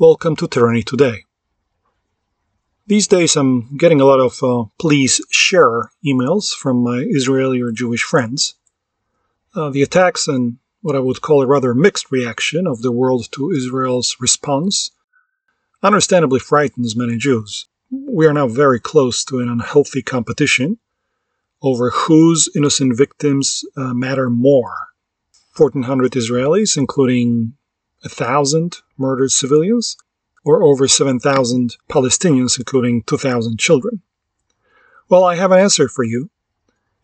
Welcome to Tyranny Today. These days I'm getting a lot of uh, please share emails from my Israeli or Jewish friends. Uh, the attacks and what I would call a rather mixed reaction of the world to Israel's response understandably frightens many Jews. We are now very close to an unhealthy competition over whose innocent victims uh, matter more 1,400 Israelis, including a thousand murdered civilians, or over 7,000 Palestinians, including 2,000 children? Well, I have an answer for you,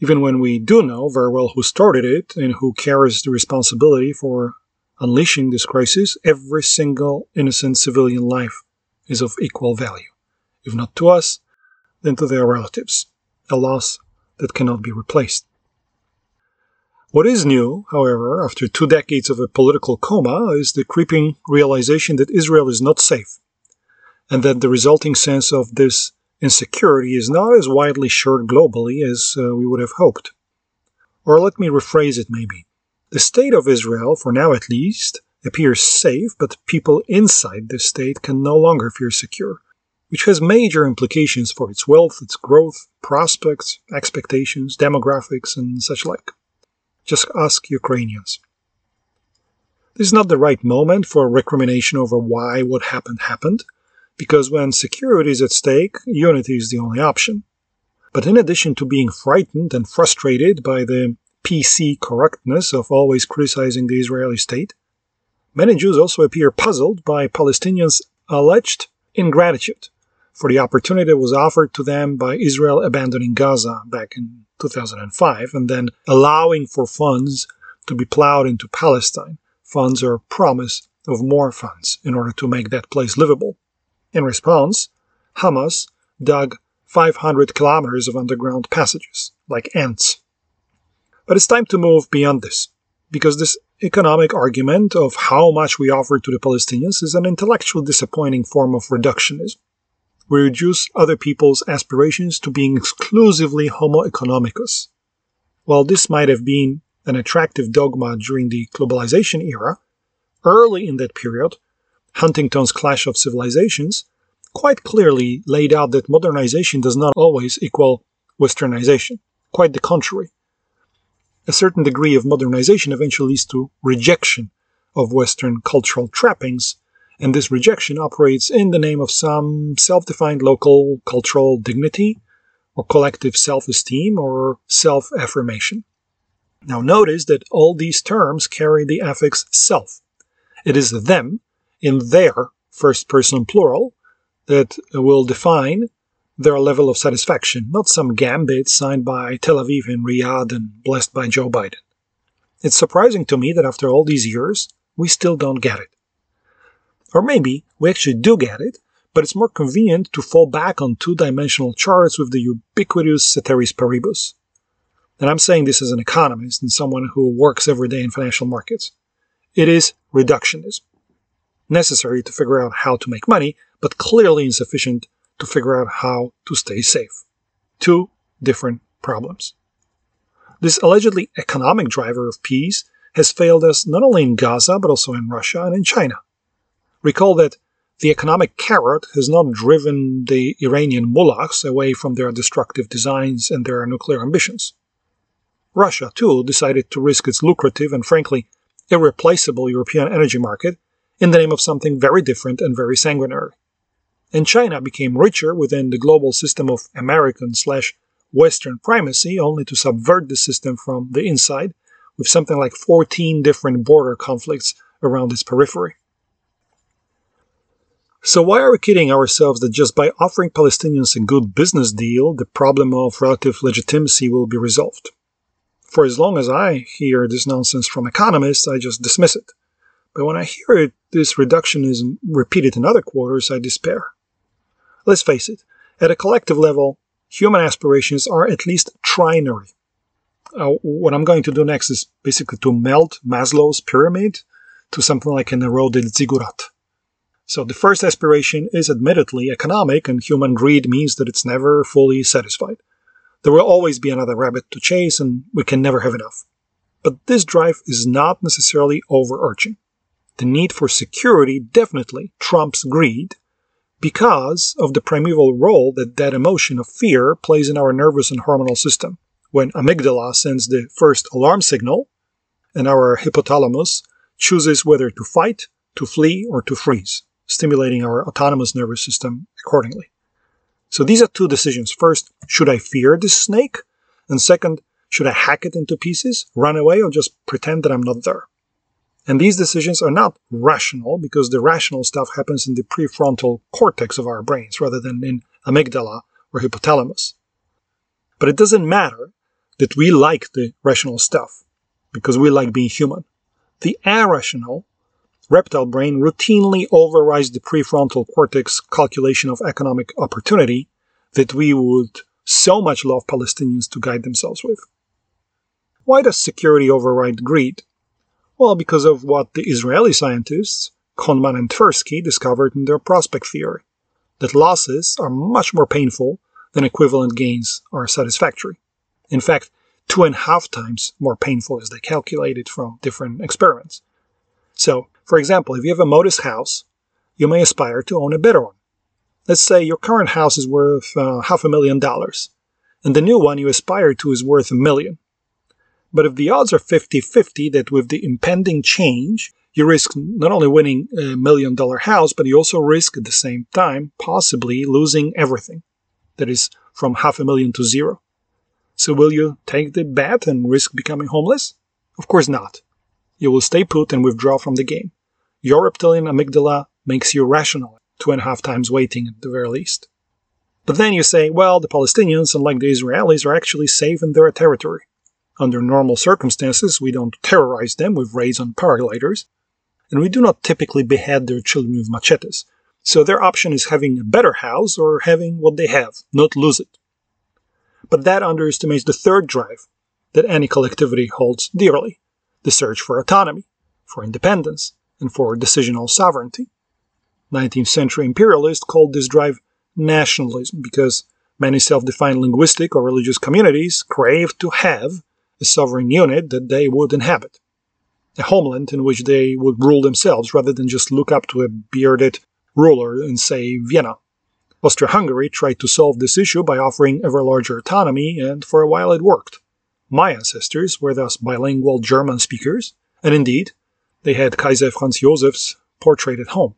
even when we do know very well who started it and who carries the responsibility for unleashing this crisis, every single innocent civilian life is of equal value, if not to us, then to their relatives, a loss that cannot be replaced. What is new, however, after two decades of a political coma, is the creeping realization that Israel is not safe, and that the resulting sense of this insecurity is not as widely shared globally as uh, we would have hoped. Or let me rephrase it maybe. The state of Israel, for now at least, appears safe, but people inside the state can no longer feel secure, which has major implications for its wealth, its growth, prospects, expectations, demographics, and such like. Just ask Ukrainians. This is not the right moment for recrimination over why what happened happened, because when security is at stake, unity is the only option. But in addition to being frightened and frustrated by the PC correctness of always criticizing the Israeli state, many Jews also appear puzzled by Palestinians' alleged ingratitude for the opportunity that was offered to them by Israel abandoning Gaza back in 2005 and then allowing for funds to be plowed into Palestine, funds or promise of more funds in order to make that place livable. In response, Hamas dug 500 kilometers of underground passages, like ants. But it's time to move beyond this, because this economic argument of how much we offer to the Palestinians is an intellectually disappointing form of reductionism we reduce other people's aspirations to being exclusively homo economicus. While this might have been an attractive dogma during the globalization era, early in that period, Huntington's Clash of Civilizations quite clearly laid out that modernization does not always equal westernization. Quite the contrary. A certain degree of modernization eventually leads to rejection of Western cultural trappings and this rejection operates in the name of some self defined local cultural dignity, or collective self esteem, or self affirmation. Now, notice that all these terms carry the affix self. It is them, in their first person plural, that will define their level of satisfaction, not some gambit signed by Tel Aviv and Riyadh and blessed by Joe Biden. It's surprising to me that after all these years, we still don't get it. Or maybe we actually do get it, but it's more convenient to fall back on two dimensional charts with the ubiquitous ceteris paribus. And I'm saying this as an economist and someone who works every day in financial markets. It is reductionism. Necessary to figure out how to make money, but clearly insufficient to figure out how to stay safe. Two different problems. This allegedly economic driver of peace has failed us not only in Gaza, but also in Russia and in China. Recall that the economic carrot has not driven the Iranian mullahs away from their destructive designs and their nuclear ambitions. Russia, too, decided to risk its lucrative and frankly irreplaceable European energy market in the name of something very different and very sanguinary. And China became richer within the global system of American slash Western primacy only to subvert the system from the inside with something like 14 different border conflicts around its periphery. So why are we kidding ourselves that just by offering Palestinians a good business deal, the problem of relative legitimacy will be resolved? For as long as I hear this nonsense from economists, I just dismiss it. But when I hear it, this reductionism repeated in other quarters, I despair. Let's face it, at a collective level, human aspirations are at least trinary. Uh, what I'm going to do next is basically to melt Maslow's pyramid to something like an eroded ziggurat. So the first aspiration is admittedly economic, and human greed means that it's never fully satisfied. There will always be another rabbit to chase, and we can never have enough. But this drive is not necessarily overarching. the need for security definitely trumps greed because of the primeval role that that emotion of fear plays in our nervous and hormonal system. When amygdala sends the first alarm signal, and our hypothalamus chooses whether to fight, to flee, or to freeze, stimulating our autonomous nervous system accordingly. So these are two decisions. First, should I fear this snake? And second, should I hack it into pieces, run away, or just pretend that I'm not there? And these decisions are not rational because the rational stuff happens in the prefrontal cortex of our brains rather than in amygdala or hypothalamus. But it doesn't matter that we like the rational stuff because we like being human. The irrational reptile brain routinely overrides the prefrontal cortex calculation of economic opportunity that we would so much love Palestinians to guide themselves with. Why does security override greed? Well, because of what the Israeli scientists, Kahneman and Tversky, discovered in their prospect theory that losses are much more painful than equivalent gains are satisfactory. In fact, two and a half times more painful as they calculated from different experiments. So, for example, if you have a modest house, you may aspire to own a better one. Let's say your current house is worth uh, half a million dollars, and the new one you aspire to is worth a million. But if the odds are 50 50 that with the impending change, you risk not only winning a million dollar house, but you also risk at the same time possibly losing everything. That is, from half a million to zero. So will you take the bet and risk becoming homeless? Of course not. You will stay put and withdraw from the game. Your reptilian amygdala makes you rational, two and a half times weighting at the very least. But then you say, well, the Palestinians, unlike the Israelis, are actually safe in their territory. Under normal circumstances, we don't terrorize them with raids on paragliders, and we do not typically behead their children with machetes. So their option is having a better house or having what they have, not lose it. But that underestimates the third drive that any collectivity holds dearly the search for autonomy, for independence, and for decisional sovereignty. 19th century imperialists called this drive nationalism because many self defined linguistic or religious communities craved to have a sovereign unit that they would inhabit, a homeland in which they would rule themselves rather than just look up to a bearded ruler in, say, Vienna. Austria Hungary tried to solve this issue by offering ever larger autonomy, and for a while it worked. My ancestors were thus bilingual German speakers, and indeed, they had Kaiser Franz Josef's portrait at home.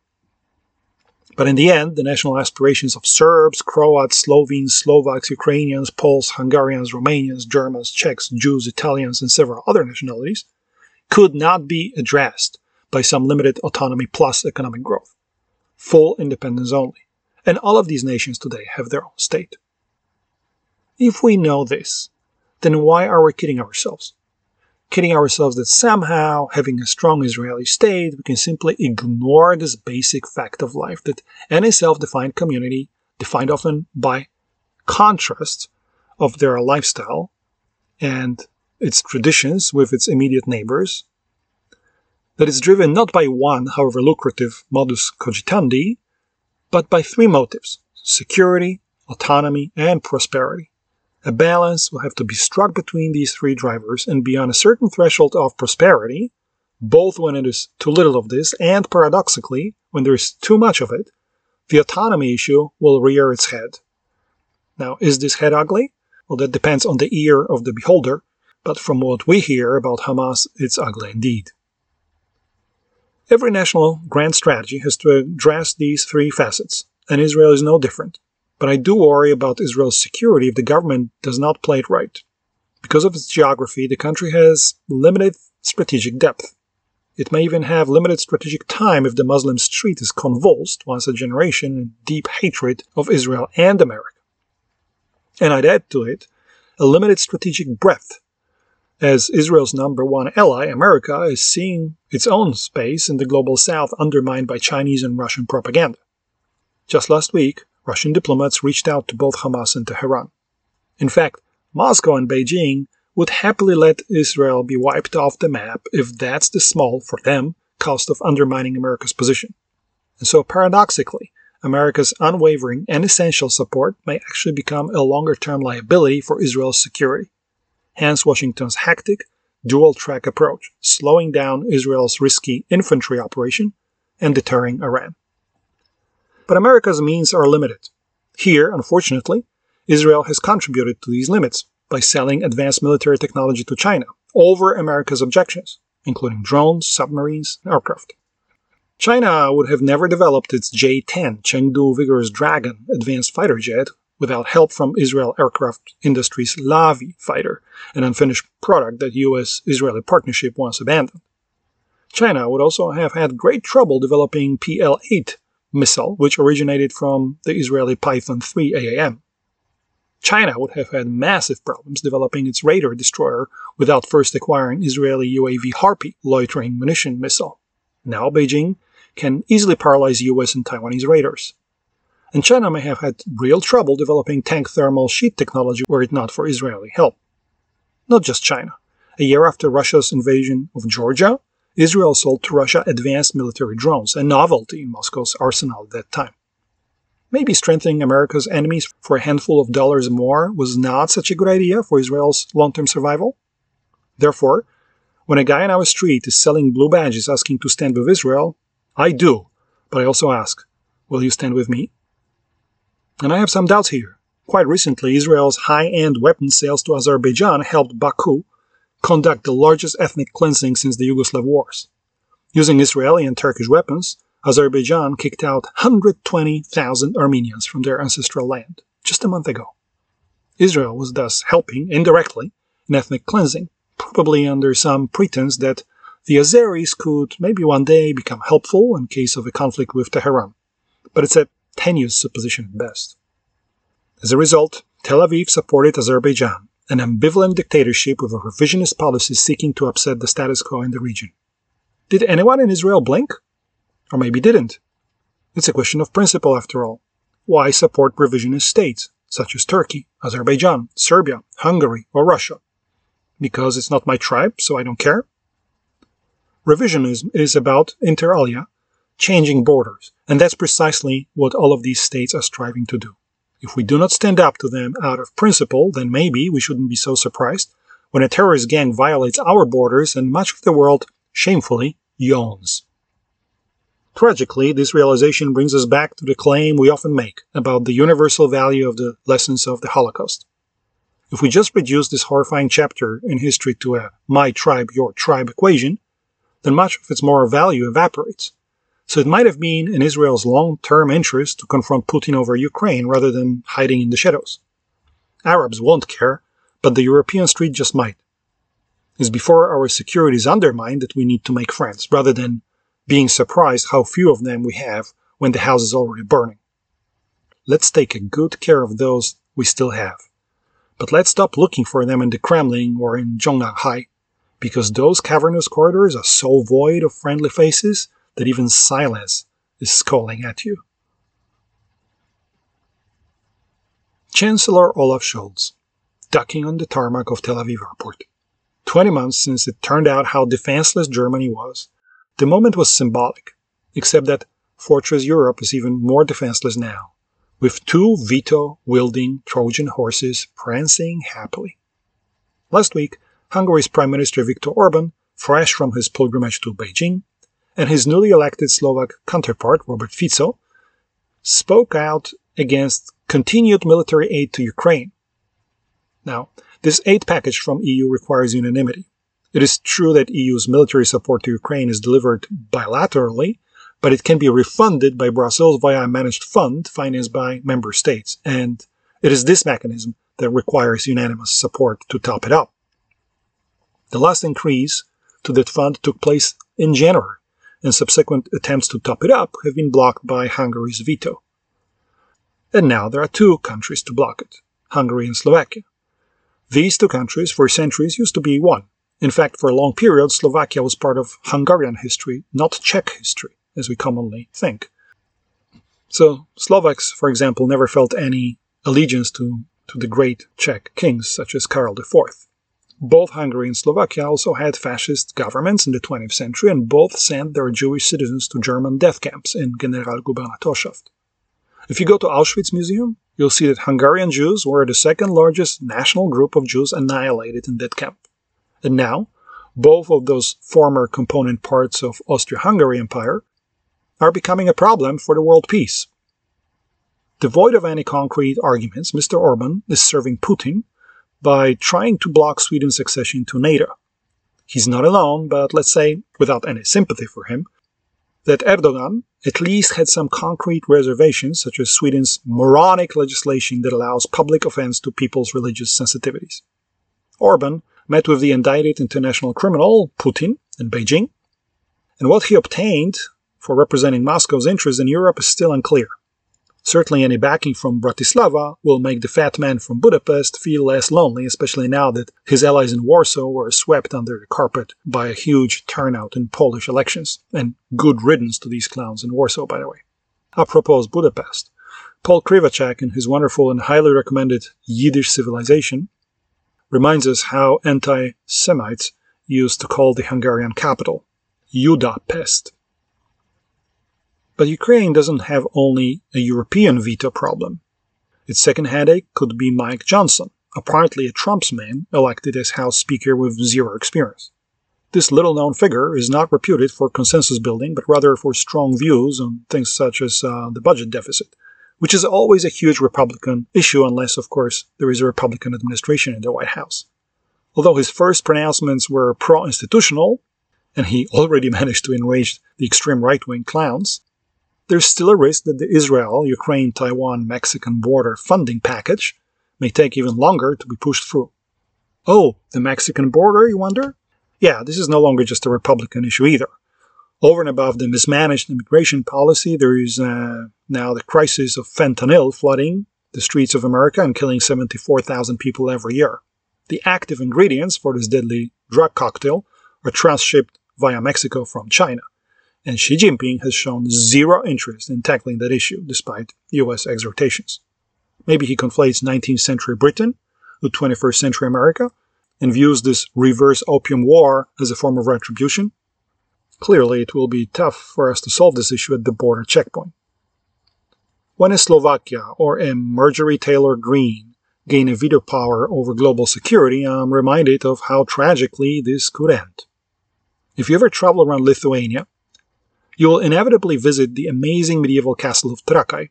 But in the end, the national aspirations of Serbs, Croats, Slovenes, Slovaks, Ukrainians, Poles, Hungarians, Romanians, Germans, Czechs, Jews, Italians, and several other nationalities could not be addressed by some limited autonomy plus economic growth. Full independence only. And all of these nations today have their own state. If we know this, then why are we kidding ourselves? Kidding ourselves that somehow, having a strong Israeli state, we can simply ignore this basic fact of life that any self defined community, defined often by contrast of their lifestyle and its traditions with its immediate neighbors, that is driven not by one, however lucrative, modus cogitandi, but by three motives security, autonomy, and prosperity. A balance will have to be struck between these three drivers, and beyond a certain threshold of prosperity, both when it is too little of this and paradoxically, when there is too much of it, the autonomy issue will rear its head. Now, is this head ugly? Well, that depends on the ear of the beholder, but from what we hear about Hamas, it's ugly indeed. Every national grand strategy has to address these three facets, and Israel is no different. But I do worry about Israel's security if the government does not play it right. Because of its geography, the country has limited strategic depth. It may even have limited strategic time if the Muslim street is convulsed once a generation in deep hatred of Israel and America. And I'd add to it a limited strategic breadth, as Israel's number one ally, America, is seeing its own space in the global south undermined by Chinese and Russian propaganda. Just last week, Russian diplomats reached out to both Hamas and Tehran. In fact, Moscow and Beijing would happily let Israel be wiped off the map if that's the small, for them, cost of undermining America's position. And so, paradoxically, America's unwavering and essential support may actually become a longer term liability for Israel's security. Hence, Washington's hectic, dual track approach, slowing down Israel's risky infantry operation and deterring Iran. But America's means are limited. Here, unfortunately, Israel has contributed to these limits by selling advanced military technology to China over America's objections, including drones, submarines, and aircraft. China would have never developed its J 10 Chengdu Vigorous Dragon advanced fighter jet without help from Israel Aircraft Industries Lavi fighter, an unfinished product that US Israeli partnership once abandoned. China would also have had great trouble developing PL 8 missile, which originated from the Israeli Python 3 AAM. China would have had massive problems developing its radar destroyer without first acquiring Israeli UAV Harpy loitering munition missile. Now Beijing can easily paralyze US and Taiwanese radars. And China may have had real trouble developing tank thermal sheet technology were it not for Israeli help. Not just China. A year after Russia's invasion of Georgia, Israel sold to Russia advanced military drones, a novelty in Moscow's arsenal at that time. Maybe strengthening America's enemies for a handful of dollars more was not such a good idea for Israel's long term survival. Therefore, when a guy on our street is selling blue badges asking to stand with Israel, I do, but I also ask, will you stand with me? And I have some doubts here. Quite recently, Israel's high end weapon sales to Azerbaijan helped Baku conduct the largest ethnic cleansing since the Yugoslav wars. Using Israeli and Turkish weapons, Azerbaijan kicked out 120,000 Armenians from their ancestral land just a month ago. Israel was thus helping, indirectly, in ethnic cleansing, probably under some pretense that the Azeris could maybe one day become helpful in case of a conflict with Tehran. But it's a tenuous supposition at best. As a result, Tel Aviv supported Azerbaijan an ambivalent dictatorship with a revisionist policy seeking to upset the status quo in the region. Did anyone in Israel blink? Or maybe didn't. It's a question of principle, after all. Why support revisionist states, such as Turkey, Azerbaijan, Serbia, Hungary, or Russia? Because it's not my tribe, so I don't care? Revisionism is about, inter alia, changing borders, and that's precisely what all of these states are striving to do. If we do not stand up to them out of principle, then maybe we shouldn't be so surprised when a terrorist gang violates our borders and much of the world shamefully yawns. Tragically, this realization brings us back to the claim we often make about the universal value of the lessons of the Holocaust. If we just reduce this horrifying chapter in history to a my tribe, your tribe equation, then much of its moral value evaporates. So it might have been in Israel's long term interest to confront Putin over Ukraine rather than hiding in the shadows. Arabs won't care, but the European street just might. It's before our security is undermined that we need to make friends, rather than being surprised how few of them we have when the house is already burning. Let's take good care of those we still have. But let's stop looking for them in the Kremlin or in Zhongnanhai, because those cavernous corridors are so void of friendly faces that even silence is calling at you. Chancellor Olaf Scholz, ducking on the tarmac of Tel Aviv airport. Twenty months since it turned out how defenseless Germany was, the moment was symbolic, except that Fortress Europe is even more defenseless now, with two veto wielding Trojan horses prancing happily. Last week, Hungary's Prime Minister Viktor Orban, fresh from his pilgrimage to Beijing, and his newly elected Slovak counterpart, Robert Fico, spoke out against continued military aid to Ukraine. Now, this aid package from EU requires unanimity. It is true that EU's military support to Ukraine is delivered bilaterally, but it can be refunded by Brussels via a managed fund financed by member states, and it is this mechanism that requires unanimous support to top it up. The last increase to that fund took place in January, and subsequent attempts to top it up have been blocked by Hungary's veto. And now there are two countries to block it Hungary and Slovakia. These two countries, for centuries, used to be one. In fact, for a long period, Slovakia was part of Hungarian history, not Czech history, as we commonly think. So, Slovaks, for example, never felt any allegiance to, to the great Czech kings, such as Karl IV. Both Hungary and Slovakia also had fascist governments in the 20th century, and both sent their Jewish citizens to German death camps in Generalgubernatorschaft. If you go to Auschwitz Museum, you'll see that Hungarian Jews were the second largest national group of Jews annihilated in that camp. And now, both of those former component parts of Austria-Hungary Empire, are becoming a problem for the world peace. Devoid of any concrete arguments, Mr. Orban is serving Putin by trying to block Sweden's accession to NATO. He's not alone, but let's say, without any sympathy for him, that Erdogan at least had some concrete reservations, such as Sweden's moronic legislation that allows public offense to people's religious sensitivities. Orban met with the indicted international criminal, Putin, in Beijing, and what he obtained for representing Moscow's interests in Europe is still unclear. Certainly, any backing from Bratislava will make the fat man from Budapest feel less lonely, especially now that his allies in Warsaw were swept under the carpet by a huge turnout in Polish elections. And good riddance to these clowns in Warsaw, by the way. Apropos Budapest, Paul Kriwaczek, in his wonderful and highly recommended Yiddish Civilization, reminds us how anti Semites used to call the Hungarian capital Judapest. But Ukraine doesn't have only a European veto problem. Its second headache could be Mike Johnson, apparently a Trump's man elected as House Speaker with zero experience. This little known figure is not reputed for consensus building, but rather for strong views on things such as uh, the budget deficit, which is always a huge Republican issue unless, of course, there is a Republican administration in the White House. Although his first pronouncements were pro institutional, and he already managed to enrage the extreme right wing clowns, there's still a risk that the Israel, Ukraine, Taiwan, Mexican border funding package may take even longer to be pushed through. Oh, the Mexican border, you wonder? Yeah, this is no longer just a Republican issue either. Over and above the mismanaged immigration policy, there is uh, now the crisis of fentanyl flooding the streets of America and killing 74,000 people every year. The active ingredients for this deadly drug cocktail are transshipped via Mexico from China and Xi Jinping has shown zero interest in tackling that issue despite US exhortations. Maybe he conflates 19th century Britain with 21st century America and views this reverse opium war as a form of retribution. Clearly, it will be tough for us to solve this issue at the border checkpoint. When a Slovakia or a Marjorie Taylor Greene gain a veto power over global security, I'm reminded of how tragically this could end. If you ever travel around Lithuania, you will inevitably visit the amazing medieval castle of Trakai.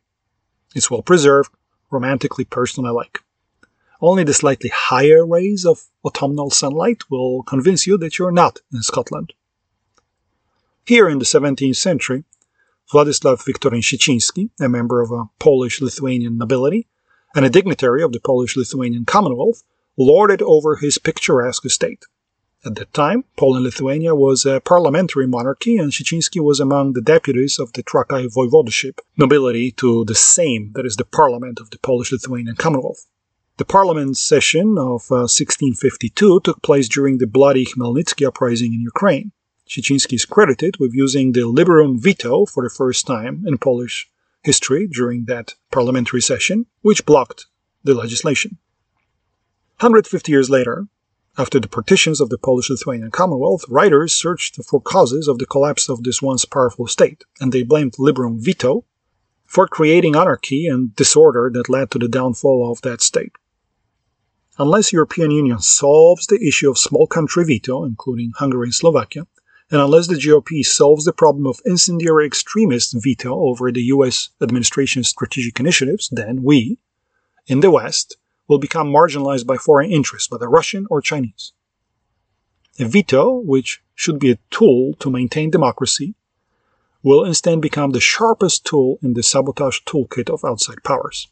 It's well preserved, romantically personal alike. Only the slightly higher rays of autumnal sunlight will convince you that you're not in Scotland. Here in the 17th century, Władysław Wiktoryn Siciński, a member of a Polish-Lithuanian nobility and a dignitary of the Polish-Lithuanian Commonwealth, lorded over his picturesque estate. At that time, Poland-Lithuania was a parliamentary monarchy, and Siciński was among the deputies of the Trakai voivodeship, nobility to the Sejm, that is the parliament of the Polish-Lithuanian Commonwealth. The parliament session of uh, 1652 took place during the bloody Khmelnytsky uprising in Ukraine. Siciński is credited with using the liberum veto for the first time in Polish history during that parliamentary session, which blocked the legislation. 150 years later, after the partitions of the Polish-Lithuanian Commonwealth, writers searched for causes of the collapse of this once powerful state, and they blamed liberum veto for creating anarchy and disorder that led to the downfall of that state. Unless European Union solves the issue of small country veto, including Hungary and Slovakia, and unless the GOP solves the problem of incendiary extremist veto over the US administration's strategic initiatives, then we, in the West, will become marginalized by foreign interests, whether Russian or Chinese. A veto, which should be a tool to maintain democracy, will instead become the sharpest tool in the sabotage toolkit of outside powers.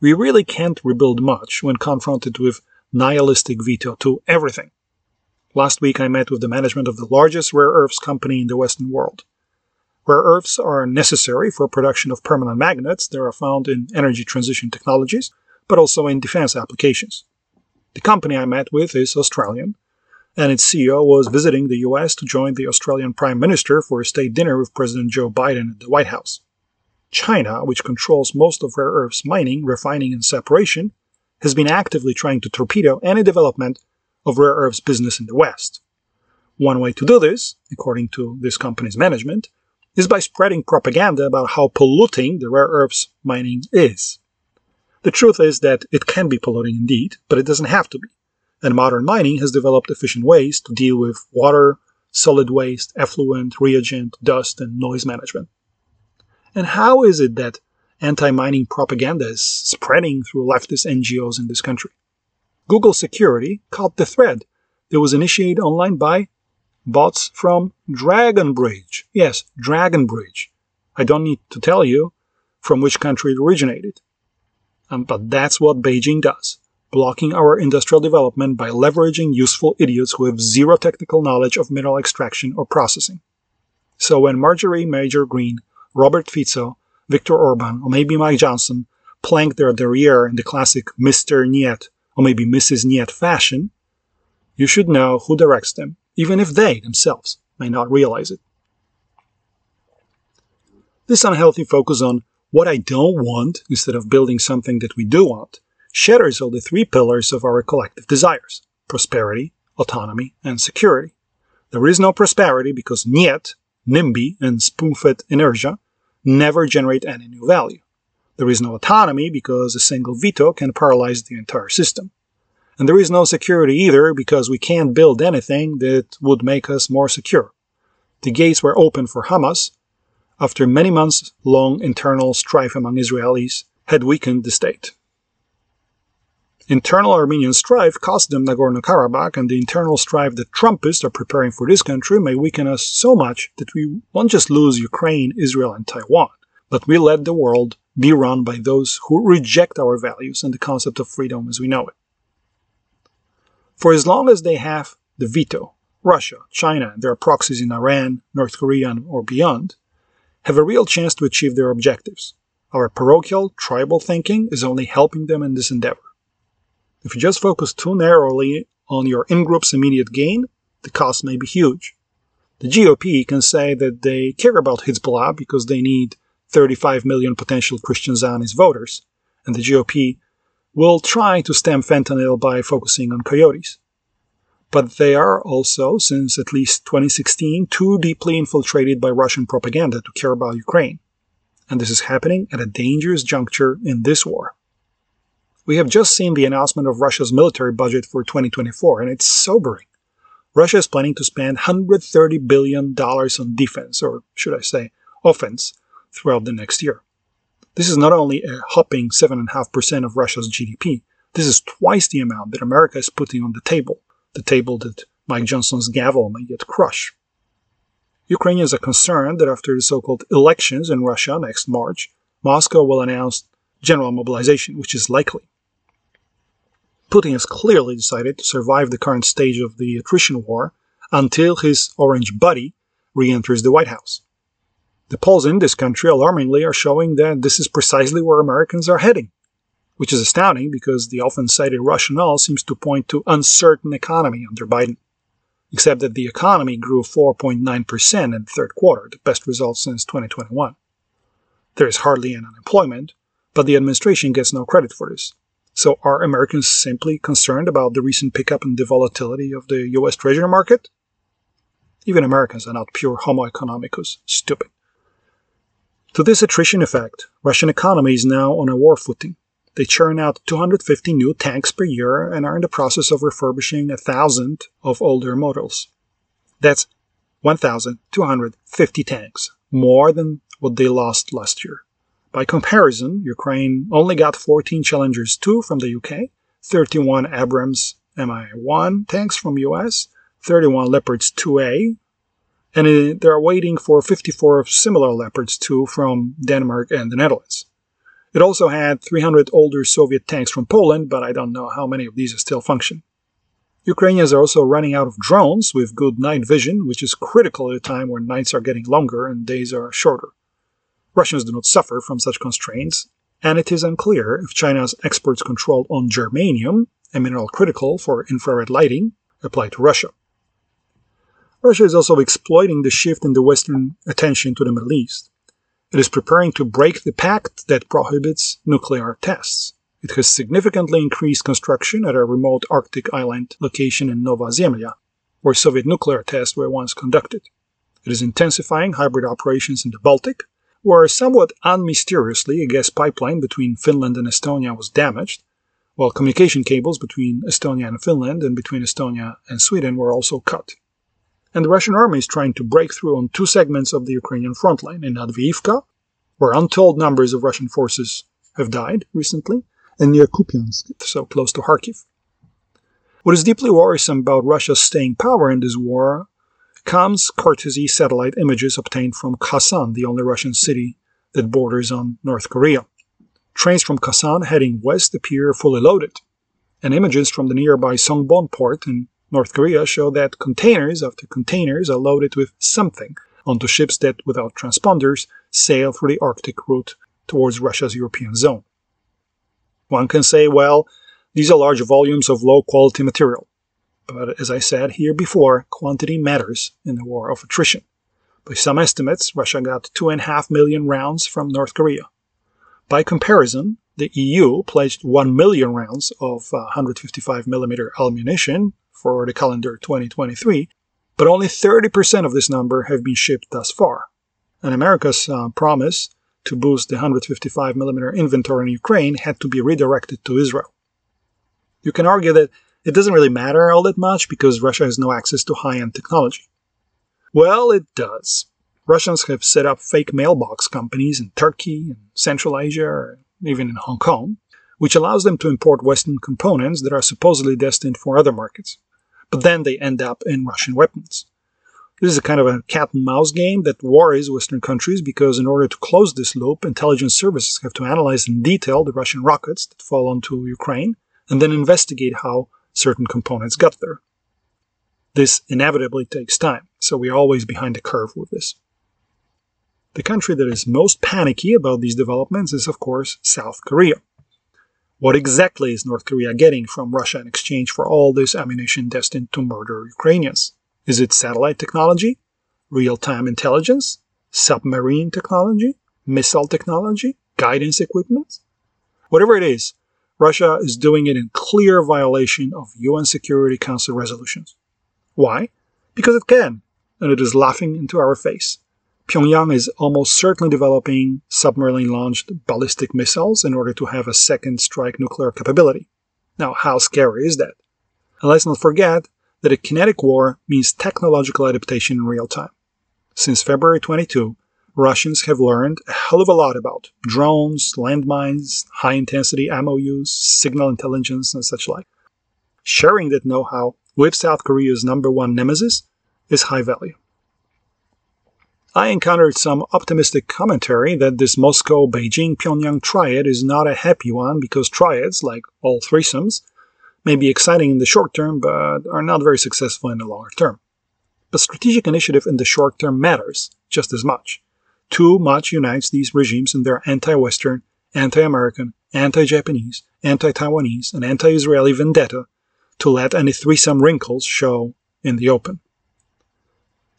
We really can't rebuild much when confronted with nihilistic veto to everything. Last week I met with the management of the largest rare earths company in the Western world. Rare earths are necessary for production of permanent magnets that are found in energy transition technologies, but also in defense applications. The company I met with is Australian, and its CEO was visiting the US to join the Australian Prime Minister for a state dinner with President Joe Biden at the White House. China, which controls most of rare earths mining, refining, and separation, has been actively trying to torpedo any development of rare earths business in the West. One way to do this, according to this company's management, is by spreading propaganda about how polluting the rare earths mining is. The truth is that it can be polluting indeed, but it doesn't have to be. and modern mining has developed efficient ways to deal with water, solid waste, effluent, reagent, dust, and noise management. And how is it that anti mining propaganda is spreading through leftist NGOs in this country? Google Security caught the thread that was initiated online by bots from Dragon Bridge. Yes, Dragon Bridge. I don't need to tell you from which country it originated. Um, but that's what Beijing does, blocking our industrial development by leveraging useful idiots who have zero technical knowledge of mineral extraction or processing. So when Marjorie Major Green, Robert Fico, Viktor Orban, or maybe Mike Johnson plank their derriere in the classic Mr. Niet or maybe Mrs. Niet fashion, you should know who directs them, even if they themselves may not realize it. This unhealthy focus on what I don't want instead of building something that we do want shatters all the three pillars of our collective desires prosperity, autonomy, and security. There is no prosperity because Niet, NIMBY, and spoon-fed inertia never generate any new value. There is no autonomy because a single veto can paralyze the entire system. And there is no security either because we can't build anything that would make us more secure. The gates were open for Hamas, after many months long internal strife among Israelis had weakened the state. Internal Armenian strife cost them Nagorno Karabakh, and the internal strife that Trumpists are preparing for this country may weaken us so much that we won't just lose Ukraine, Israel, and Taiwan, but we let the world be run by those who reject our values and the concept of freedom as we know it. For as long as they have the veto, Russia, China, and their proxies in Iran, North Korea, or beyond, have a real chance to achieve their objectives. Our parochial, tribal thinking is only helping them in this endeavor. If you just focus too narrowly on your in group's immediate gain, the cost may be huge. The GOP can say that they care about Hezbollah because they need 35 million potential Christian Zionist voters, and the GOP will try to stem fentanyl by focusing on coyotes but they are also, since at least 2016, too deeply infiltrated by Russian propaganda to care about Ukraine. And this is happening at a dangerous juncture in this war. We have just seen the announcement of Russia's military budget for 2024, and it's sobering. Russia is planning to spend $130 billion on defense, or should I say, offense, throughout the next year. This is not only a hopping 7.5% of Russia's GDP, this is twice the amount that America is putting on the table the table that Mike Johnson's gavel may yet crush. Ukrainians are concerned that after the so called elections in Russia next March, Moscow will announce general mobilization, which is likely. Putin has clearly decided to survive the current stage of the attrition war until his orange buddy re enters the White House. The polls in this country, alarmingly, are showing that this is precisely where Americans are heading which is astounding because the often cited rationale seems to point to uncertain economy under Biden. Except that the economy grew 4.9% in the third quarter, the best result since 2021. There is hardly any unemployment, but the administration gets no credit for this. So are Americans simply concerned about the recent pickup in the volatility of the US Treasury market? Even Americans are not pure homo economicus, stupid. To this attrition effect, Russian economy is now on a war footing. They churn out 250 new tanks per year and are in the process of refurbishing a thousand of older models. That's 1,250 tanks, more than what they lost last year. By comparison, Ukraine only got 14 Challengers 2 from the UK, 31 Abrams M1 tanks from US, 31 Leopards 2A, and uh, they're waiting for 54 similar Leopards 2 from Denmark and the Netherlands. It also had 300 older Soviet tanks from Poland, but I don't know how many of these still function. Ukrainians are also running out of drones with good night vision, which is critical at a time when nights are getting longer and days are shorter. Russians do not suffer from such constraints, and it is unclear if China's exports controlled on germanium, a mineral critical for infrared lighting, apply to Russia. Russia is also exploiting the shift in the Western attention to the Middle East. It is preparing to break the pact that prohibits nuclear tests. It has significantly increased construction at a remote Arctic island location in Nova Zemlya, where Soviet nuclear tests were once conducted. It is intensifying hybrid operations in the Baltic, where somewhat unmysteriously a gas pipeline between Finland and Estonia was damaged, while communication cables between Estonia and Finland and between Estonia and Sweden were also cut. And the Russian army is trying to break through on two segments of the Ukrainian front line in Avdiivka, where untold numbers of Russian forces have died recently, and near Kupiansk, so close to Kharkiv. What is deeply worrisome about Russia's staying power in this war comes courtesy satellite images obtained from Khasan, the only Russian city that borders on North Korea. Trains from Khasan heading west appear fully loaded, and images from the nearby Songbon port in North Korea show that containers after containers are loaded with something onto ships that, without transponders, sail through the Arctic route towards Russia's European zone. One can say, well, these are large volumes of low quality material. But as I said here before, quantity matters in the war of attrition. By some estimates, Russia got 2.5 million rounds from North Korea. By comparison, the EU pledged 1 million rounds of uh, 155mm ammunition for the calendar 2023, but only 30% of this number have been shipped thus far. And America's uh, promise to boost the 155mm inventory in Ukraine had to be redirected to Israel. You can argue that it doesn't really matter all that much because Russia has no access to high end technology. Well, it does. Russians have set up fake mailbox companies in Turkey and Central Asia, or even in Hong Kong, which allows them to import Western components that are supposedly destined for other markets. But then they end up in Russian weapons. This is a kind of a cat and mouse game that worries Western countries because, in order to close this loop, intelligence services have to analyze in detail the Russian rockets that fall onto Ukraine and then investigate how certain components got there. This inevitably takes time, so we are always behind the curve with this. The country that is most panicky about these developments is, of course, South Korea. What exactly is North Korea getting from Russia in exchange for all this ammunition destined to murder Ukrainians? Is it satellite technology, real time intelligence, submarine technology, missile technology, guidance equipment? Whatever it is, Russia is doing it in clear violation of UN Security Council resolutions. Why? Because it can, and it is laughing into our face. Pyongyang is almost certainly developing submarine launched ballistic missiles in order to have a second strike nuclear capability. Now, how scary is that? And let's not forget that a kinetic war means technological adaptation in real time. Since February 22, Russians have learned a hell of a lot about drones, landmines, high intensity ammo use, signal intelligence, and such like. Sharing that know how with South Korea's number one nemesis is high value. I encountered some optimistic commentary that this Moscow Beijing Pyongyang triad is not a happy one because triads, like all threesomes, may be exciting in the short term but are not very successful in the longer term. But strategic initiative in the short term matters just as much too much unites these regimes in their anti Western, anti American, anti Japanese, anti Taiwanese, and anti Israeli vendetta to let any threesome wrinkles show in the open.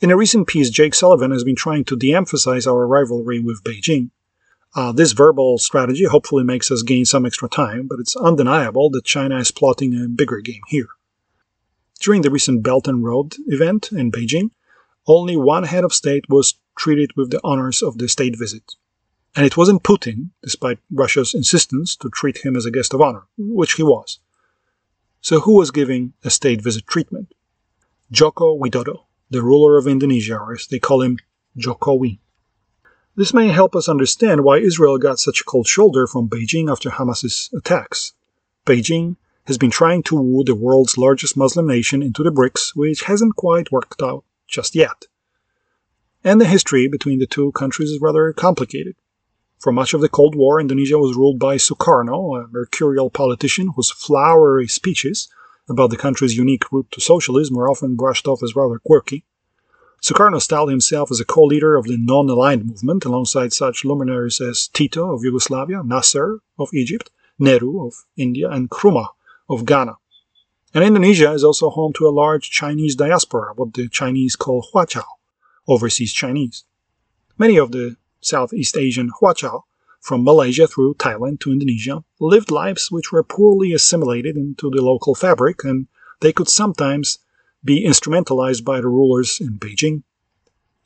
In a recent piece, Jake Sullivan has been trying to de emphasize our rivalry with Beijing. Uh, this verbal strategy hopefully makes us gain some extra time, but it's undeniable that China is plotting a bigger game here. During the recent Belt and Road event in Beijing, only one head of state was treated with the honors of the state visit. And it wasn't Putin, despite Russia's insistence to treat him as a guest of honor, which he was. So who was giving a state visit treatment? Joko Widodo, the ruler of Indonesia, or as they call him, Jokowi. This may help us understand why Israel got such a cold shoulder from Beijing after Hamas's attacks. Beijing has been trying to woo the world's largest Muslim nation into the BRICS, which hasn't quite worked out just yet and the history between the two countries is rather complicated. For much of the Cold War, Indonesia was ruled by Sukarno, a mercurial politician whose flowery speeches about the country's unique route to socialism were often brushed off as rather quirky. Sukarno styled himself as a co-leader of the non-aligned movement alongside such luminaries as Tito of Yugoslavia, Nasser of Egypt, Nehru of India, and Nkrumah of Ghana. And Indonesia is also home to a large Chinese diaspora, what the Chinese call Huaqiao overseas Chinese. Many of the Southeast Asian Huaqiao, from Malaysia through Thailand to Indonesia, lived lives which were poorly assimilated into the local fabric, and they could sometimes be instrumentalized by the rulers in Beijing.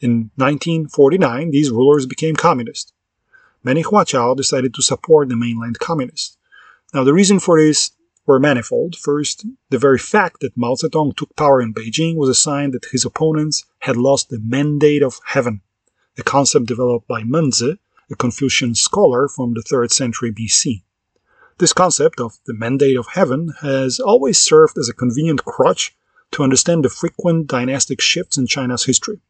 In 1949, these rulers became communist. Many Huaqiao decided to support the mainland communists. Now, the reason for this were manifold. First, the very fact that Mao Zedong took power in Beijing was a sign that his opponents had lost the mandate of heaven, a concept developed by Mengzi, a Confucian scholar from the 3rd century BC. This concept of the mandate of heaven has always served as a convenient crutch to understand the frequent dynastic shifts in China's history.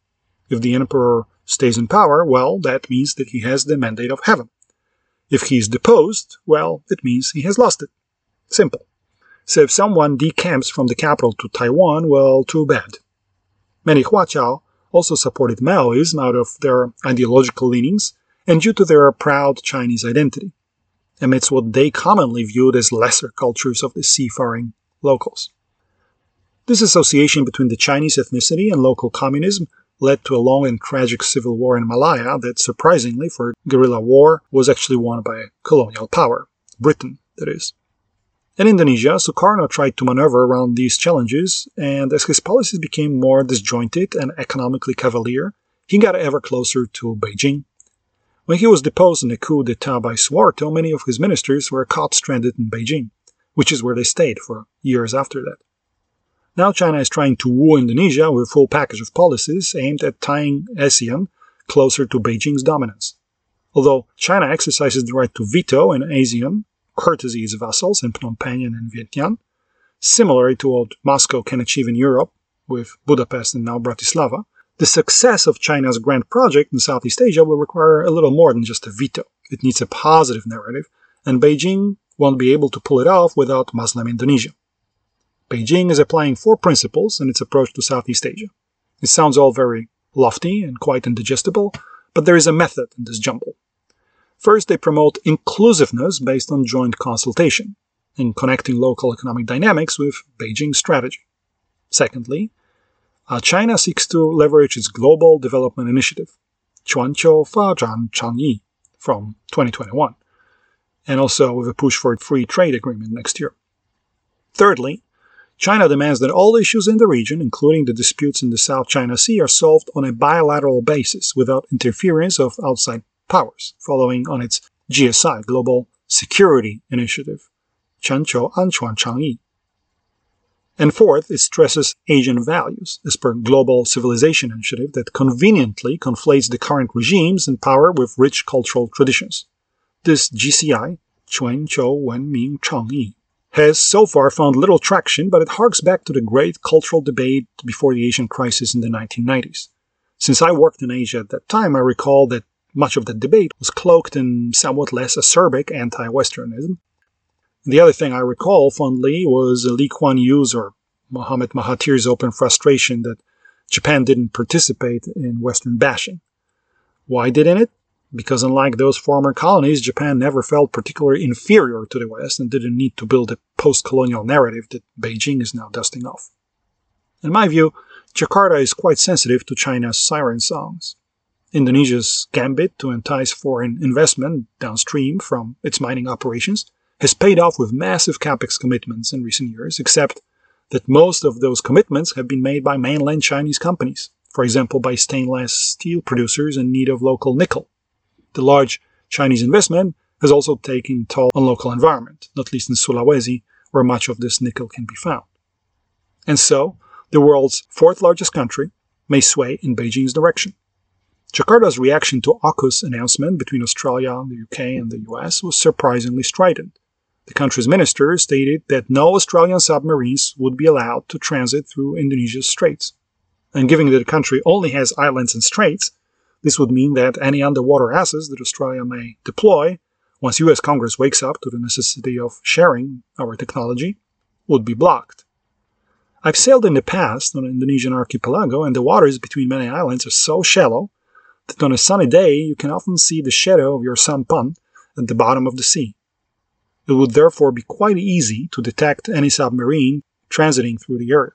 If the emperor stays in power, well, that means that he has the mandate of heaven. If he is deposed, well, it means he has lost it. Simple. So if someone decamps from the capital to Taiwan, well, too bad. Many Huaqiao also supported Maoism out of their ideological leanings and due to their proud Chinese identity, amidst what they commonly viewed as lesser cultures of the seafaring locals. This association between the Chinese ethnicity and local communism led to a long and tragic civil war in Malaya that, surprisingly for guerrilla war, was actually won by a colonial power, Britain, that is. In Indonesia, Sukarno tried to maneuver around these challenges, and as his policies became more disjointed and economically cavalier, he got ever closer to Beijing. When he was deposed in a coup d'etat by Suharto, many of his ministers were caught stranded in Beijing, which is where they stayed for years after that. Now China is trying to woo Indonesia with a full package of policies aimed at tying ASEAN closer to Beijing's dominance. Although China exercises the right to veto in ASEAN, courtesy vassals in Phnom Penh and in Vientiane, similar to what Moscow can achieve in Europe with Budapest and now Bratislava, the success of China's grand project in Southeast Asia will require a little more than just a veto. It needs a positive narrative, and Beijing won't be able to pull it off without Muslim Indonesia. Beijing is applying four principles in its approach to Southeast Asia. It sounds all very lofty and quite indigestible, but there is a method in this jumble. First, they promote inclusiveness based on joint consultation, in connecting local economic dynamics with Beijing's strategy. Secondly, Uh, China seeks to leverage its Global Development Initiative, Quanqiu Fazhan Changyi, from 2021, and also with a push for a free trade agreement next year. Thirdly, China demands that all issues in the region, including the disputes in the South China Sea, are solved on a bilateral basis without interference of outside powers, following on its GSI, Global Security Initiative, Quanqiu Anquan Changyi. And fourth, it stresses Asian values, as per Global Civilization Initiative that conveniently conflates the current regimes in power with rich cultural traditions. This GCI, Quanqiu Wenming Changyi, has so far found little traction, but it harks back to the great cultural debate before the Asian crisis in the 1990s. Since I worked in Asia at that time, I recall that much of that debate was cloaked in somewhat less acerbic anti-Westernism. The other thing I recall fondly was Lee Kuan Yew's or Mohammed Mahathir's open frustration that Japan didn't participate in Western bashing. Why didn't it? because unlike those former colonies, Japan never felt particularly inferior to the West and didn't need to build a post colonial narrative that Beijing is now dusting off. In my view, Jakarta is quite sensitive to China's siren songs. Indonesia's gambit to entice foreign investment downstream from its mining operations has paid off with massive capex commitments in recent years, except that most of those commitments have been made by mainland Chinese companies, for example, by stainless steel producers in need of local nickel the large Chinese investment has also taken toll on local environment, not least in Sulawesi, where much of this nickel can be found. And so, the world's fourth largest country may sway in Beijing's direction. Jakarta's reaction to AUKUS announcement between Australia, the UK, and the US was surprisingly strident. The country's minister stated that no Australian submarines would be allowed to transit through Indonesia's straits. And given that the country only has islands and straits, this would mean that any underwater assets that Australia may deploy, once US Congress wakes up to the necessity of sharing our technology, would be blocked. I've sailed in the past on an Indonesian archipelago, and the waters between many islands are so shallow that on a sunny day you can often see the shadow of your sampan at the bottom of the sea. It would therefore be quite easy to detect any submarine transiting through the area.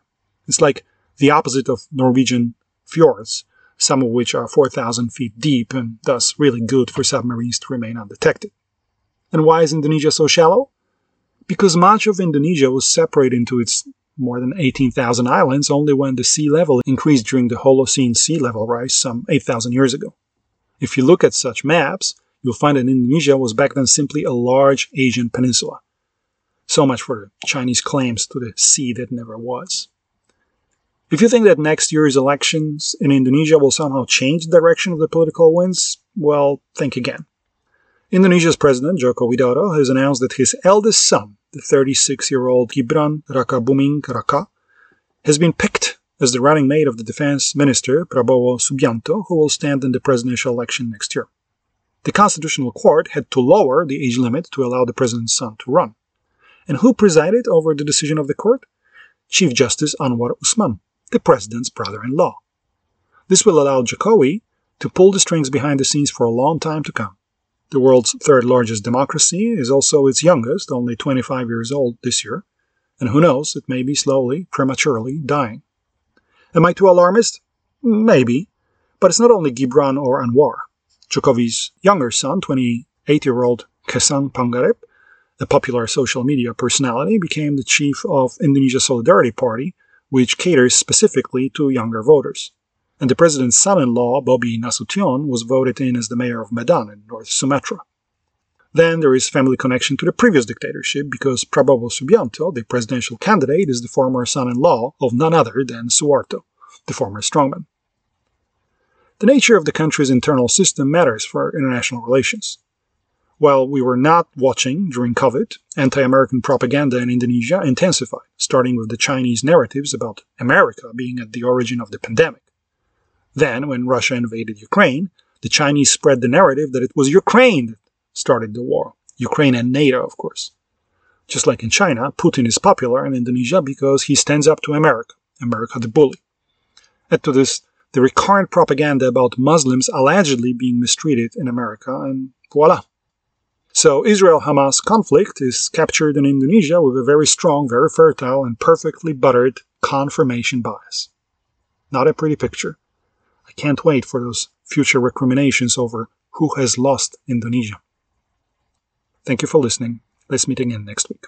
It's like the opposite of Norwegian fjords, some of which are 4,000 feet deep and thus really good for submarines to remain undetected. And why is Indonesia so shallow? Because much of Indonesia was separated into its more than 18,000 islands only when the sea level increased during the Holocene sea level rise some 8,000 years ago. If you look at such maps, you'll find that Indonesia was back then simply a large Asian peninsula. So much for Chinese claims to the sea that never was. If you think that next year's elections in Indonesia will somehow change the direction of the political winds, well, think again. Indonesia's president, Joko Widodo, has announced that his eldest son, the 36 year old Gibran Rakabuming Raka, has been picked as the running mate of the defense minister, Prabowo Subianto, who will stand in the presidential election next year. The Constitutional Court had to lower the age limit to allow the president's son to run. And who presided over the decision of the court? Chief Justice Anwar Usman, the president's brother in law. This will allow Jokowi to pull the strings behind the scenes for a long time to come. The world's third largest democracy is also its youngest, only 25 years old this year, and who knows, it may be slowly, prematurely dying. Am I too alarmist? Maybe, but it's not only Gibran or Anwar. Jokowi's younger son, 28 year old Kaesang Pangarep, a popular social media personality, became the chief of Indonesia Solidarity Party which caters specifically to younger voters. And the president's son in law, Bobby Nasution, was voted in as the mayor of Medan in North Sumatra. Then there is family connection to the previous dictatorship because Prabowo Subianto, the presidential candidate, is the former son in law of none other than Suharto, the former strongman. The nature of the country's internal system matters for international relations. While we were not watching during COVID, anti American propaganda in Indonesia intensified, starting with the Chinese narratives about America being at the origin of the pandemic. Then, when Russia invaded Ukraine, the Chinese spread the narrative that it was Ukraine that started the war. Ukraine and NATO, of course. Just like in China, Putin is popular in Indonesia because he stands up to America, America the bully. Add to this the recurrent propaganda about Muslims allegedly being mistreated in America, and voila, so Israel-Hamas conflict is captured in Indonesia with a very strong, very fertile, and perfectly buttered confirmation bias. Not a pretty picture. I can't wait for those future recriminations over who has lost Indonesia. Thank you for listening. Let's meet again next week.